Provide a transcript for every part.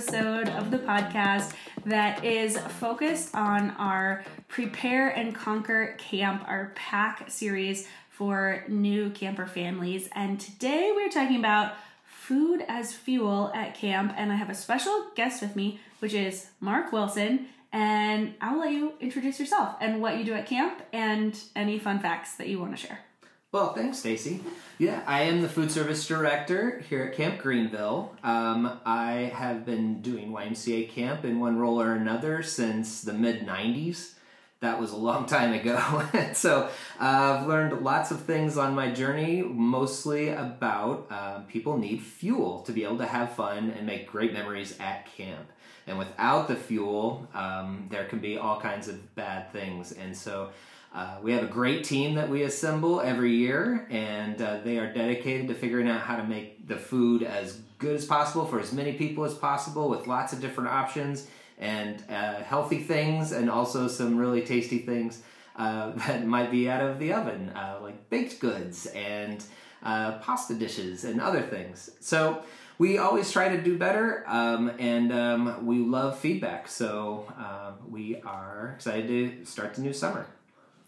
episode of the podcast that is focused on our Prepare and Conquer Camp, our PACC series for new camper families. And today we're talking about food as fuel at camp. And I have a special guest with me, which is Marc Wilson. And I'll let you introduce yourself and what you do at camp and any fun facts that you want to share. Well, thanks, Stacie. Yeah, I am the food service director here at Camp Greenville. Um, I have been doing YMCA camp in one role or another since the mid 90s. That was a long time ago. so uh, I've learned lots of things on my journey, mostly about uh, people need fuel to be able to have fun and make great memories at camp. And without the fuel, um, there can be all kinds of bad things. And so uh, we have a great team that we assemble every year, and uh, they are dedicated to figuring out how to make the food as good as possible for as many people as possible with lots of different options and uh, healthy things, and also some really tasty things uh, that might be out of the oven, uh, like baked goods and pasta dishes and other things. So, we always try to do better, um, and um, we love feedback. So, um, we are excited to start the new summer.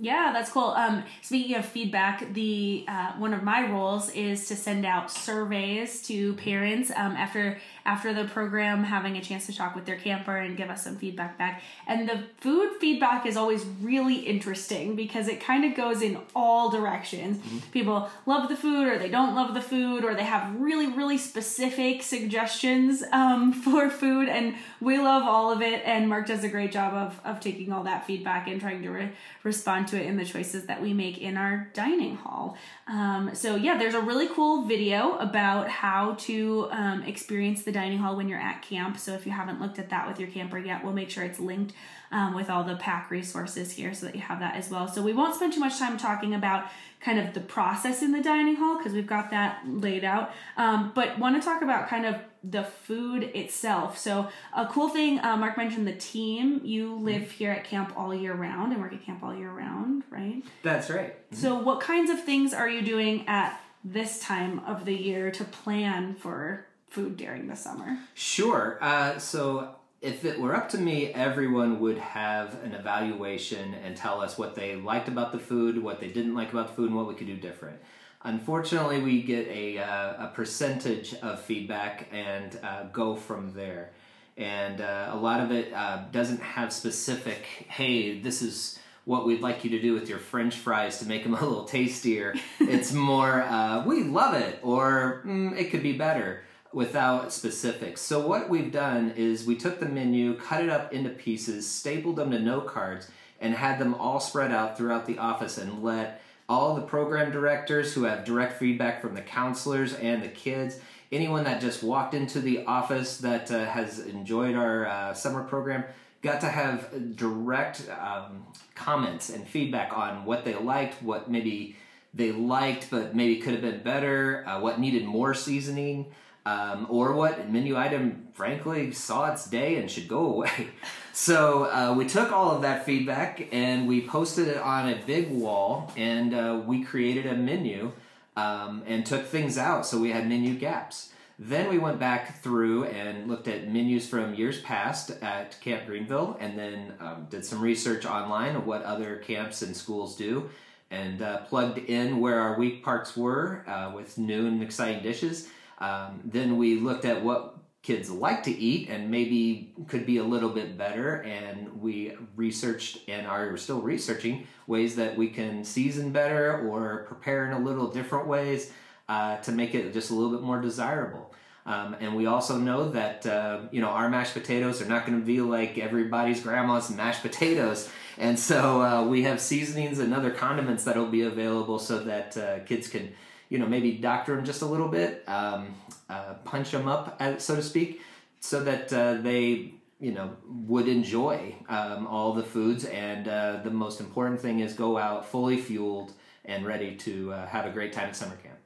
Yeah, that's cool. Um, speaking of feedback, the uh, one of my roles is to send out surveys to parents um, after after the program, having a chance to talk with their camper and give us some feedback back. And the food feedback is always really interesting because it kind of goes in all directions. Mm-hmm. People love the food, or they don't love the food, or they have really really specific suggestions um, for food, and we love all of it. And Marc does a great job of of taking all that feedback and trying to re- respond to it in the choices that we make in our dining hall. Um, so, yeah, there's a really cool video about how to um, experience the dining hall when you're at camp. So, if you haven't looked at that with your camper yet, we'll make sure it's linked um, with all the PACC resources here so that you have that as well. So, we won't spend too much time talking about kind of the process in the dining hall because we've got that laid out. Um, but want to talk about kind of the food itself. So a cool thing, uh, Marc mentioned the team. You live here at camp all year round and work at camp all year round, right? That's right. Mm-hmm. So what kinds of things are you doing at this time of the year to plan for food during the summer? Sure. Uh, so if it were up to me, everyone would have an evaluation and tell us what they liked about the food, what they didn't like about the food, and what we could do different. Unfortunately, we get a, uh, a percentage of feedback and uh, go from there. And uh, a lot of it uh, doesn't have specific, hey, this is what we'd like you to do with your french fries to make them a little tastier. it's more, uh, we love it, or mm, it could be better without specifics. So, what we've done is we took the menu, cut it up into pieces, stapled them to note cards, and had them all spread out throughout the office and let all the program directors who have direct feedback from the counselors and the kids, anyone that just walked into the office that uh, has enjoyed our uh, summer program, got to have direct um, comments and feedback on what they liked, what maybe they liked but maybe could have been better, uh, what needed more seasoning um, or what menu item frankly saw its day and should go away. So uh, we took all of that feedback and we posted it on a big wall and uh, we created a menu um, and took things out so we had menu gaps. Then we went back through and looked at menus from years past at Camp Greenville and then um, did some research online of what other camps and schools do and uh, plugged in where our week parks were uh, with new and exciting dishes um, then we looked at what kids like to eat and maybe could be a little bit better. And we researched and are still researching ways that we can season better or prepare in a little different ways uh, to make it just a little bit more desirable. Um, and we also know that uh, you know our mashed potatoes are not going to be like everybody's grandma's mashed potatoes. And so uh, we have seasonings and other condiments that will be available so that uh, kids can you know, maybe doctor them just a little bit, um, uh, punch them up, uh, so to speak, so that uh, they, you know, would enjoy um, all the foods. And uh, the most important thing is go out fully fueled and ready to uh, have a great time at summer camp.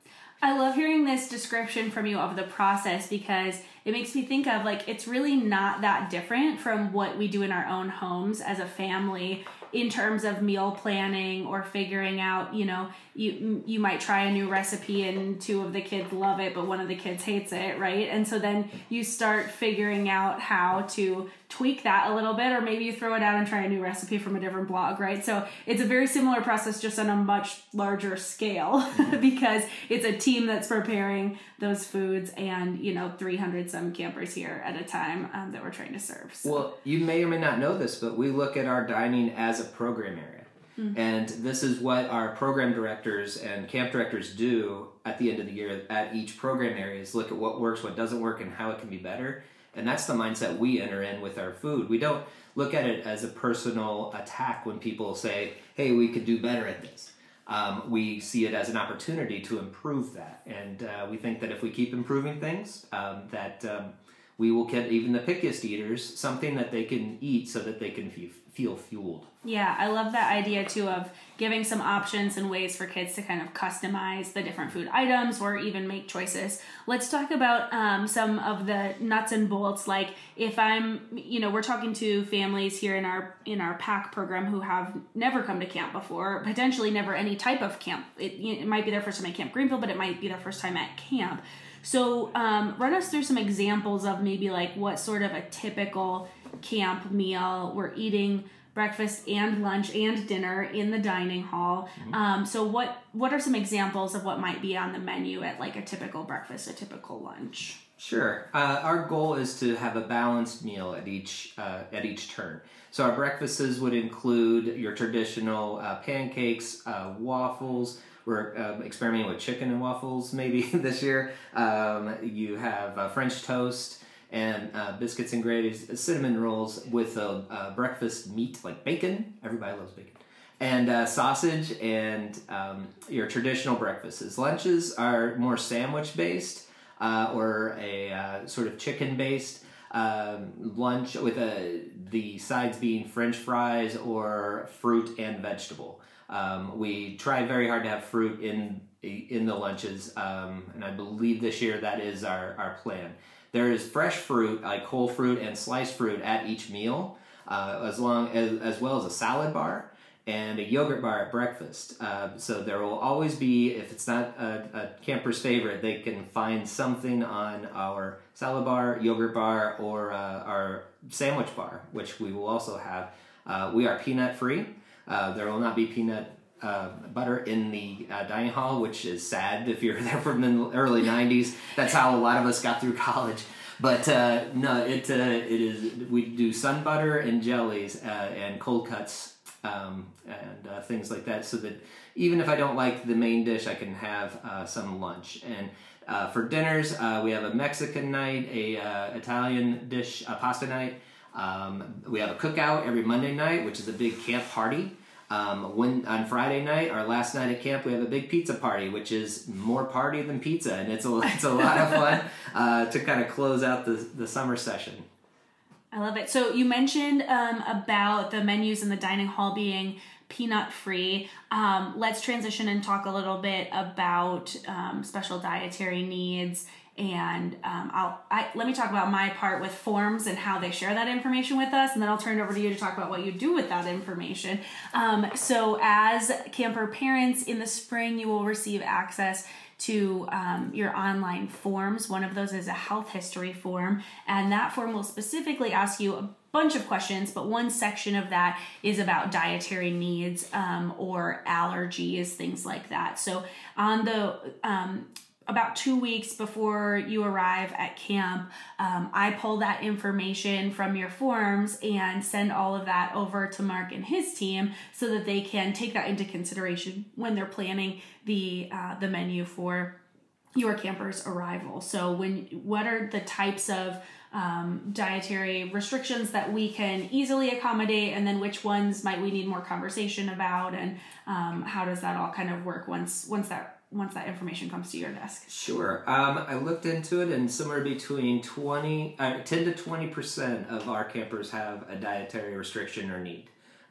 I love hearing this description from you of the process because it makes me think of like it's really not that different from what we do in our own homes as a family in terms of meal planning or figuring out you know you you might try a new recipe and two of the kids love it but one of the kids hates it right? And so then you start figuring out how to tweak that a little bit or maybe you throw it out and try a new recipe from a different blog right? So it's a very similar process just on a much larger scale because it's a team that's preparing those foods and you know 300 some campers here at a time um, that we're trying to serve so. well you may or may not know this but we look at our dining as a program area Mm-hmm. And this is what our program directors and camp directors do at the end of the year at each program area is look at what works, what doesn't work, and how it can be better. And that's the mindset we enter in with our food. We don't look at it as a personal attack when people say, hey, we could do better at this. Um, we see it as an opportunity to improve that. And uh, we think that if we keep improving things, um, that um, we will get even the pickiest eaters something that they can eat so that they can feel fueled. Yeah, I love that idea too of giving some options and ways for kids to kind of customize the different food items or even make choices. Let's talk about um, some of the nuts and bolts. Like if I'm, you know, we're talking to families here in our in our pack program who have never come to camp before, potentially never any type of camp. It, it might be their first time at Camp Greenville, but it might be their first time at camp. So, um, run us through some examples of maybe like what sort of a typical camp meal we're eating breakfast and lunch and dinner in the dining hall. Mm-hmm. Um, so, what what are some examples of what might be on the menu at like a typical breakfast, a typical lunch? Sure. Uh, our goal is to have a balanced meal at each uh, at each turn. So our breakfasts would include your traditional uh, pancakes, uh, waffles, we're um, experimenting with chicken and waffles maybe this year. Um, you have uh, French toast and uh, biscuits and gravy, cinnamon rolls with a, a, breakfast meat like bacon. Everybody loves bacon. And uh, sausage and um, your traditional breakfasts. Lunches are more sandwich based uh, or a uh, sort of chicken based. Um, lunch with a, the sides being French fries or fruit and vegetable. Um, we try very hard to have fruit in in the lunches, um, and I believe this year that is our, our plan. There is fresh fruit, like whole fruit and sliced fruit, at each meal, uh, as long as as well as a salad bar and a yogurt bar at breakfast. Uh, so there will always be, if it's not a, a, camper's favorite, they can find something on our salad bar, yogurt bar, or uh, our sandwich bar, which we will also have. Uh, we are peanut free. Uh, there will not be peanut uh, butter in the uh, dining hall, which is sad if you're there from the early '90s. That's how a lot of us got through college. But uh, no, it uh, it is. We do sun butter and jellies uh, and cold cuts um, and things like that, so that even if I don't like the main dish, I can have some lunch. And for dinners, we have a Mexican night, a Italian dish, a pasta night. Um, we have a cookout every Monday night, which is a big camp party. Um, when on Friday night, our last night at camp, we have a big pizza party, which is more party than pizza, and it's a it's a lot of fun uh, to kind of close out the the summer session. I love it. So you mentioned um, about the menus in the dining hall being peanut free. Um, let's transition and talk a little bit about um, special dietary needs and um, I'll I, let me talk about my part with forms and how they share that information with us, and then I'll turn it over to you to talk about what you do with that information. Um, so, as camper parents in the spring, you will receive access to um, your online forms. One of those is a health history form, and that form will specifically ask you a bunch of questions, but one section of that is about dietary needs um, or allergies, things like that. So on the um, about two weeks before you arrive at camp, um, I pull that information from your forms and send all of that over to Marc and his team so that they can take that into consideration when they're planning the uh, the menu for your camper's arrival. So when what are the types of um, dietary restrictions that we can easily accommodate, and then which ones might we need more conversation about, and um, how does that all kind of work once once that once that information comes to your desk? Sure. Um, I looked into it, and somewhere between 20, uh, 10 to 20% of our campers have a dietary restriction or need.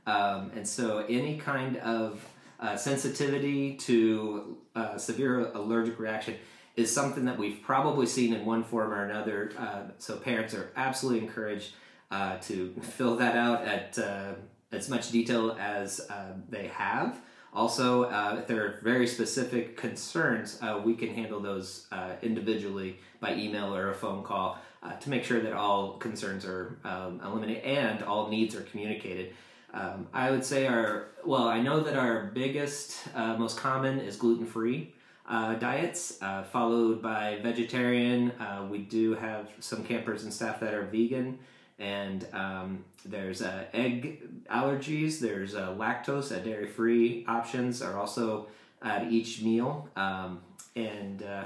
Um, and so any kind of uh, sensitivity to uh, severe allergic reaction is something that we've probably seen in one form or another. Uh, so parents are absolutely encouraged uh, to fill that out at uh, as much detail as they have. Also, uh, if there are very specific concerns, uh, we can handle those individually by email or a phone call to make sure that all concerns are um, eliminated and all needs are communicated. Um, I would say our, well, I know that our biggest, most common is gluten free uh, diets, uh, followed by vegetarian. Uh, we do have some campers and staff that are vegan, and um, there's uh, egg allergies. There's uh, lactose, dairy free options are also at each meal, um, and uh,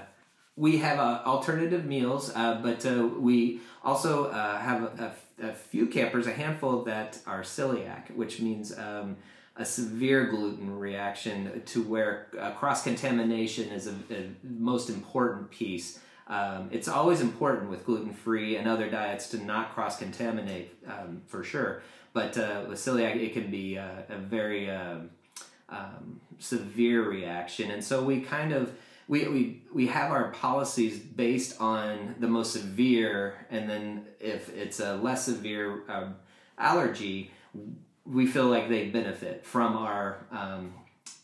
we have alternative meals, but we also have a, a, few campers, a handful that are celiac, which means um, a severe gluten reaction to where uh, cross contamination is a, a, most important piece. Um, it's always important with gluten free and other diets to not cross contaminate um, for sure. But uh, with celiac, it can be uh, a very um, um, severe reaction, and so we kind of we, we we have our policies based on the most severe, and then if it's a less severe um, allergy, we feel like they benefit from our um,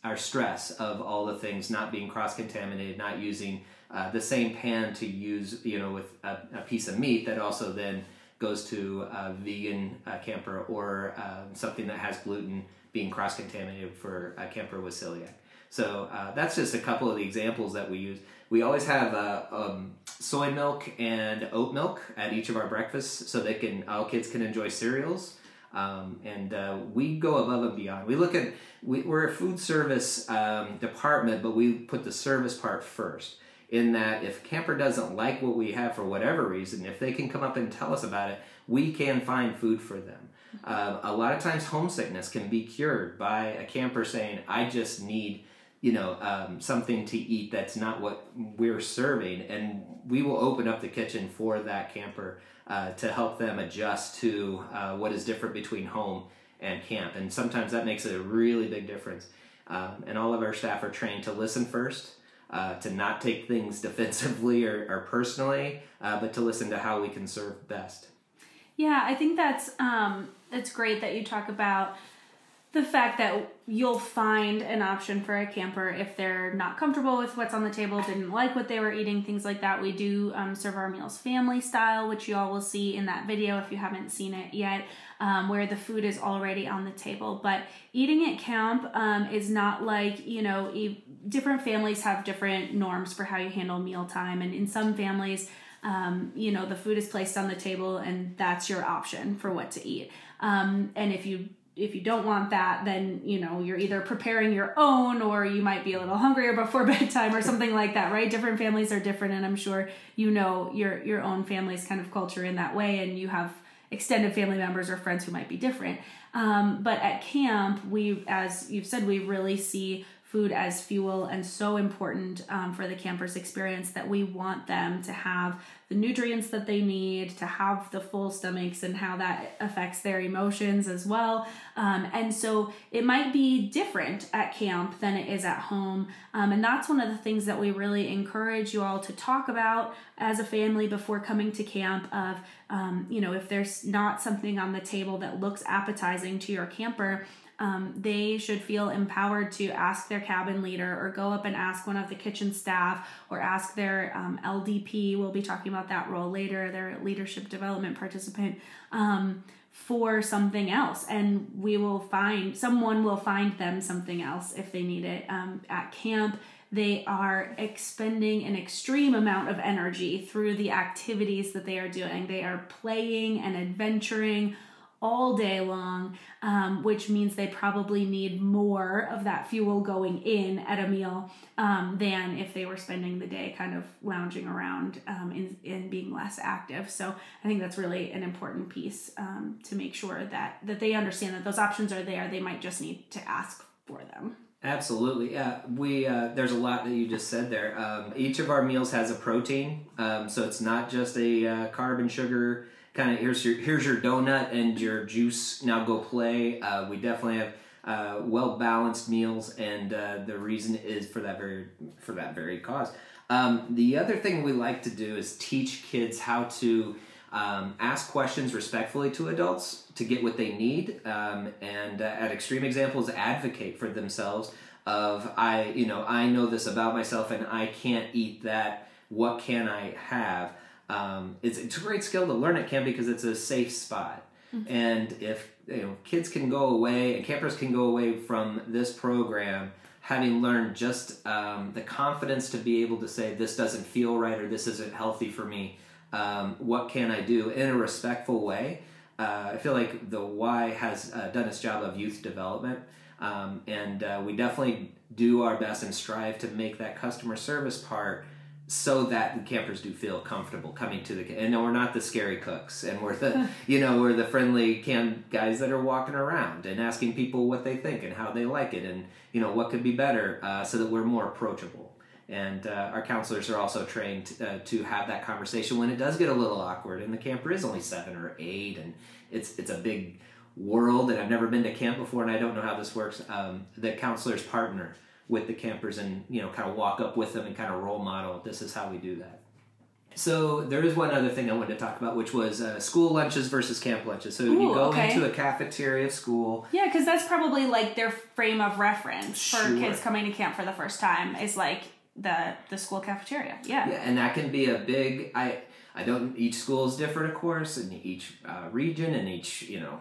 our stress of all the things not being cross contaminated, not using uh, the same pan to use, you know, with a, a, piece of meat that also then goes to a vegan uh, camper or uh, something that has gluten being cross contaminated for a camper with celiac. So uh, that's just a couple of the examples that we use. We always have uh, um, soy milk and oat milk at each of our breakfasts, so they can all kids can enjoy cereals. Um, and uh, we go above and beyond. We look at we, are a food service um, department, but we put the service part first. In that, if camper doesn't like what we have for whatever reason, if they can come up and tell us about it, we can find food for them. Uh, a lot of times, homesickness can be cured by a camper saying, "I just need." you know um, something to eat that's not what we're serving and we will open up the kitchen for that camper uh, to help them adjust to uh, what is different between home and camp. And sometimes that makes a really big difference. Um, and all of our staff are trained to listen first, uh, to not take things defensively or, or personally, uh, but to listen to how we can serve best. Yeah, I think that's um, it's great that you talk about the fact that you'll find an option for a camper if they're not comfortable with what's on the table, didn't like what they were eating, things like that. We do um, serve our meals family style, which you all will see in that video if you haven't seen it yet, um, where the food is already on the table. But eating at camp um, is not like, you know, e- different families have different norms for how you handle mealtime. And in some families, um, you know, the food is placed on the table and that's your option for what to eat. Um, and if you if you don't want that, then you know you're either preparing your own or you might be a little hungrier before bedtime or something like that, right? Different families are different, and I'm sure you know your your own family's kind of culture in that way, and you have extended family members or friends who might be different. Um, but at camp, we, as you've said, we really see food as fuel and so important um, for the campers experience that we want them to have the nutrients that they need to have the full stomachs and how that affects their emotions as well. Um, and so it might be different at camp than it is at home. Um, and that's one of the things that we really encourage you all to talk about as a family before coming to camp of um, you know if there's not something on the table that looks appetizing to your camper um, they should feel empowered to ask their cabin leader or go up and ask one of the kitchen staff or ask their um, LDP. We'll be talking about that role later, their leadership development participant. Um, for something else and we will find someone will find them something else if they need it um, at camp they are expending an extreme amount of energy through the activities that they are doing they are playing and adventuring all day long, um, which means they probably need more of that fuel going in at a meal um, than if they were spending the day kind of lounging around um, and, being less active. So I think that's really an important piece um, to make sure that that they understand that those options are there. They might just need to ask for them. Absolutely, yeah. We uh, there's a lot that you just said there. Um, each of our meals has a protein, um, so it's not just a uh, carb and sugar kind of here's your here's your donut and your juice. Now go play. Uh, we definitely have uh, well balanced meals, and uh, the reason is for that very for that very cause. Um, the other thing we like to do is teach kids how to um, ask questions respectfully to adults to get what they need, um, and uh, at extreme examples, advocate for themselves. Of I, you know, I know this about myself, and I can't eat that. What can I have? Um, it's, it's a great skill to learn at camp because it's a safe spot. Mm-hmm. And if you know kids can go away and campers can go away from this program having learned just um, the confidence to be able to say this doesn't feel right or this isn't healthy for me um, what can i do in a respectful way uh, i feel like the y has uh, done its job of youth development um, and uh, we definitely do our best and strive to make that customer service part so that the campers do feel comfortable coming to the and we're not the scary cooks and we're the you know we're the friendly can guys that are walking around and asking people what they think and how they like it and you know what could be better uh, so that we're more approachable. And uh, our counselors are also trained uh, to have that conversation when it does get a little awkward and the camper is only seven or eight and it's it's a big world and I've never been to camp before and I don't know how this works. Um, the counselors partner with the campers and you know kind of walk up with them and kind of role model this is how we do that. So there is one other thing i wanted to talk about which was uh, school lunches versus camp lunches. So Ooh, you go okay. into a cafeteria of school. Yeah because that's probably like their frame of reference sure. for kids coming to camp for the first time is like the the school cafeteria. Yeah. Yeah and that can be a big i i don't each school is different of course and each uh, region and each you know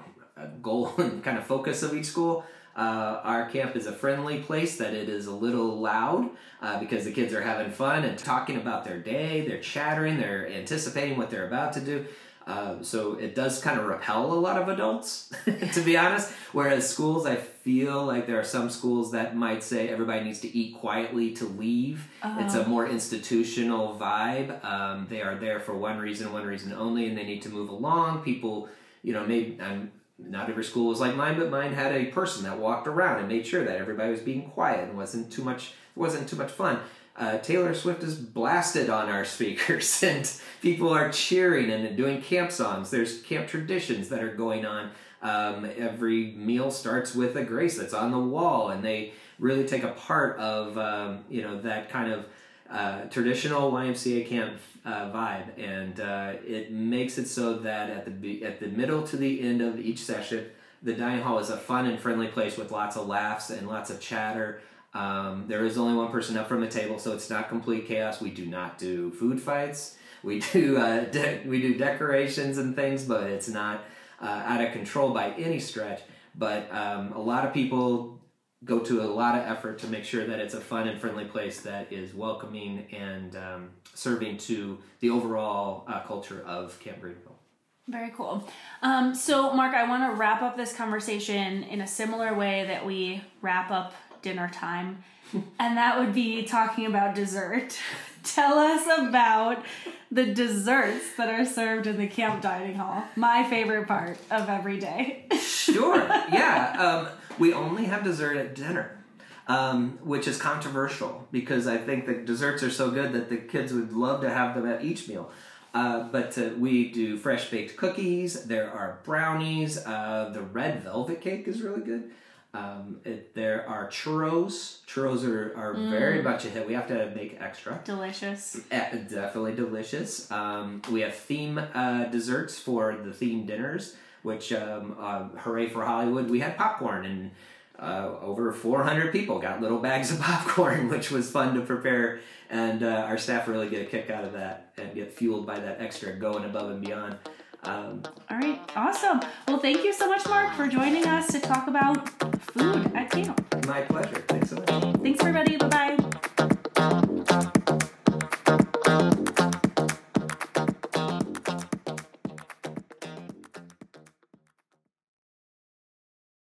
goal and kind of focus of each school uh, our camp is a friendly place that it is a little loud uh, because the kids are having fun and talking about their day. They're chattering, they're anticipating what they're about to do. Uh, so it does kind of repel a lot of adults, to be honest. Whereas schools, I feel like there are some schools that might say everybody needs to eat quietly to leave. Uh-huh. It's a more institutional vibe. Um, they are there for one reason, one reason only, and they need to move along. People, you know, maybe I'm not every school was like mine, but mine had a person that walked around and made sure that everybody was being quiet and wasn't too much wasn't too much fun. Uh, Taylor Swift is blasted on our speakers, and people are cheering and doing camp songs. There's camp traditions that are going on. Um, every meal starts with a grace that's on the wall, and they really take a part of um, you know that kind of uh, traditional YMCA camp uh, vibe, and uh, it makes it so that at the at the middle to the end of each session, the dining hall is a fun and friendly place with lots of laughs and lots of chatter. Um, there is only one person up from the table, so it's not complete chaos. We do not do food fights. We do uh, de- we do decorations and things, but it's not uh, out of control by any stretch. But um, a lot of people go to a lot of effort to make sure that it's a fun and friendly place that is welcoming and um, serving to the overall uh, culture of Camp Greenville. Very cool. Um, so, Marc, I want to wrap up this conversation in a similar way that we wrap up dinner time, and that would be talking about dessert. Tell us about the desserts that are served in the camp dining hall. My favorite part of every day. sure. Yeah. Um, we only have dessert at dinner. Um, which is controversial because I think the desserts are so good that the kids would love to have them at each meal. Uh, but uh, we do fresh baked cookies. There are brownies. Uh, the red velvet cake is really good. Um, it, there are churros. Churros are, are mm. very much a hit. We have to make extra. Delicious. Uh, definitely delicious. Um, we have theme uh, desserts for the theme dinners which um, uh, hooray for Hollywood, we had popcorn and uh, over 400 people got little bags of popcorn, which was fun to prepare. And uh, our staff really get a kick out of that and get fueled by that extra going above and beyond. Um, All right, awesome. Well, thank you so much, Marc, for joining us to talk about food at camp. My pleasure.